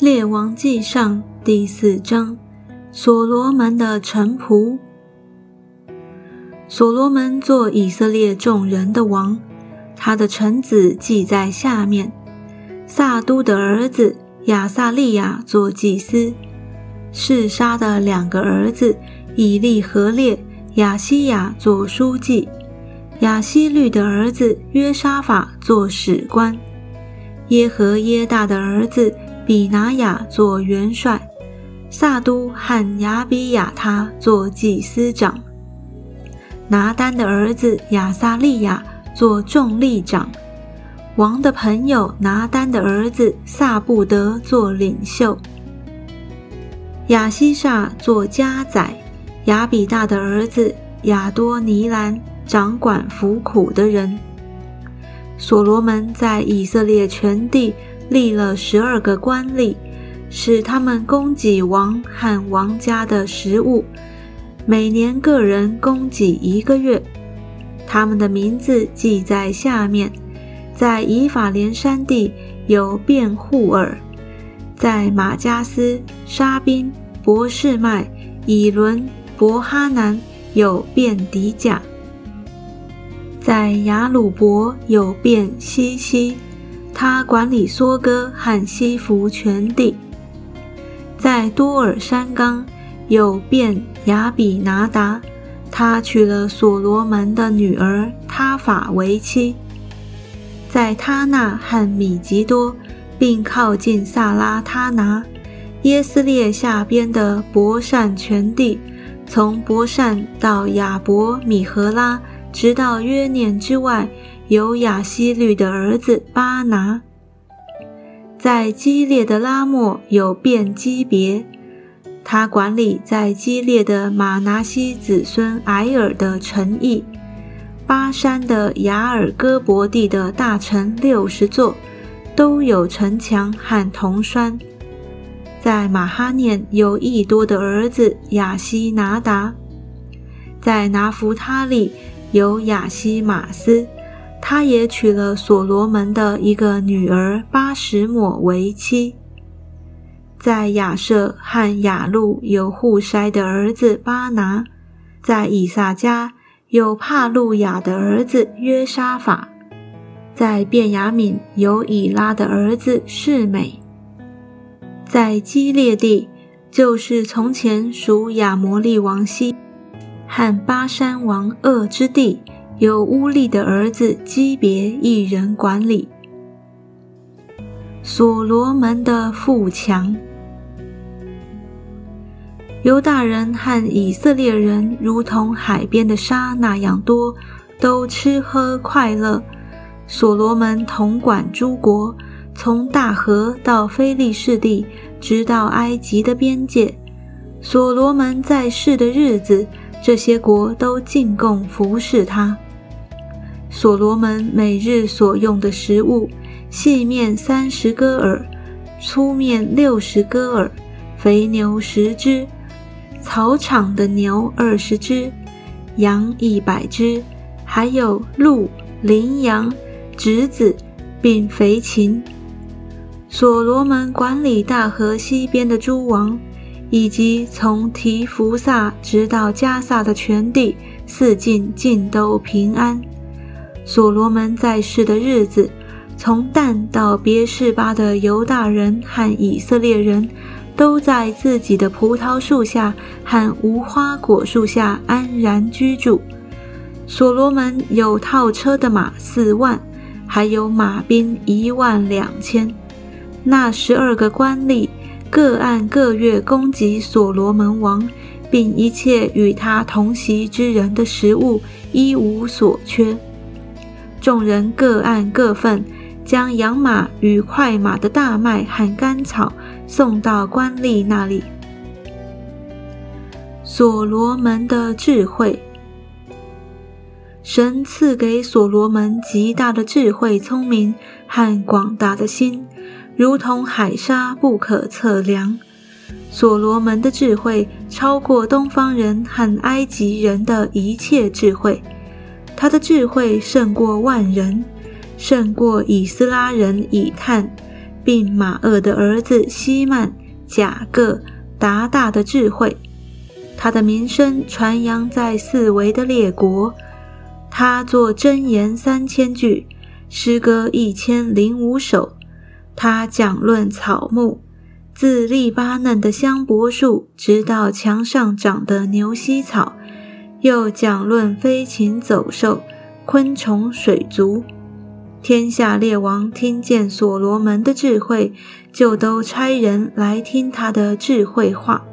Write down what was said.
列王记上第四章，所罗门的臣仆。所罗门做以色列众人的王，他的臣子记在下面：撒都的儿子亚撒利亚做祭司，示沙的两个儿子以利和列、亚西亚做书记，亚希律的儿子约沙法做史官，耶和耶大的儿子。比拿雅做元帅，萨都和亚比亚他做祭司长，拿丹的儿子亚撒利亚做众力长，王的朋友拿丹的儿子萨布德做领袖，亚西萨做家宰，亚比大的儿子亚多尼兰掌管服苦的人。所罗门在以色列全地。立了十二个官吏，使他们供给王和王家的食物，每年个人供给一个月。他们的名字记在下面：在以法莲山地有辩护尔，在马加斯、沙宾、博士麦、以伦、伯哈南有辩迪甲，在雅鲁伯有辩西西。他管理梭哥和西弗全地，在多尔山冈有便雅比拿达，他娶了所罗门的女儿他法为妻。在他那和米吉多，并靠近萨拉他拿耶斯列下边的伯善全地，从伯善到亚伯米和拉，直到约念之外。有亚希律的儿子巴拿，在激烈的拉莫有便基别，他管理在激烈的马拿西子孙埃尔的城邑，巴山的雅尔戈伯地的大城六十座，都有城墙和铜栓。在马哈念有益多的儿子亚西拿达，在拿弗他利有亚西马斯。他也娶了所罗门的一个女儿巴什抹为妻。在亚舍和雅路有户筛的儿子巴拿，在以撒家有帕路亚的儿子约沙法，在便雅敏有以拉的儿子示美，在基列地就是从前属亚摩利王西和巴山王恶之地。由乌利的儿子基别一人管理。所罗门的富强，犹大人和以色列人如同海边的沙那样多，都吃喝快乐。所罗门统管诸国，从大河到非利士地，直到埃及的边界。所罗门在世的日子，这些国都进贡服侍他。所罗门每日所用的食物：细面三十戈尔，粗面六十戈尔，肥牛十只，草场的牛二十只，羊一百只，还有鹿、羚羊、侄子，并肥禽。所罗门管理大河西边的诸王，以及从提弗萨直到加萨的全地，四境尽都平安。所罗门在世的日子，从但到别是巴的犹大人和以色列人，都在自己的葡萄树下和无花果树下安然居住。所罗门有套车的马四万，还有马兵一万两千。那十二个官吏各按各月供给所罗门王，并一切与他同席之人的食物，一无所缺。众人各按各份，将养马与快马的大麦和干草送到官吏那里。所罗门的智慧，神赐给所罗门极大的智慧、聪明和广大的心，如同海沙不可测量。所罗门的智慧超过东方人和埃及人的一切智慧。他的智慧胜过万人，胜过以斯拉人以探，并马厄的儿子希曼、贾各、达大的智慧。他的名声传扬在四围的列国。他作箴言三千句，诗歌一千零五首。他讲论草木，自利巴嫩的香柏树，直到墙上长的牛膝草，又讲论飞禽走兽、昆虫水族。天下列王听见所罗门的智慧，就都差人来听他的智慧话。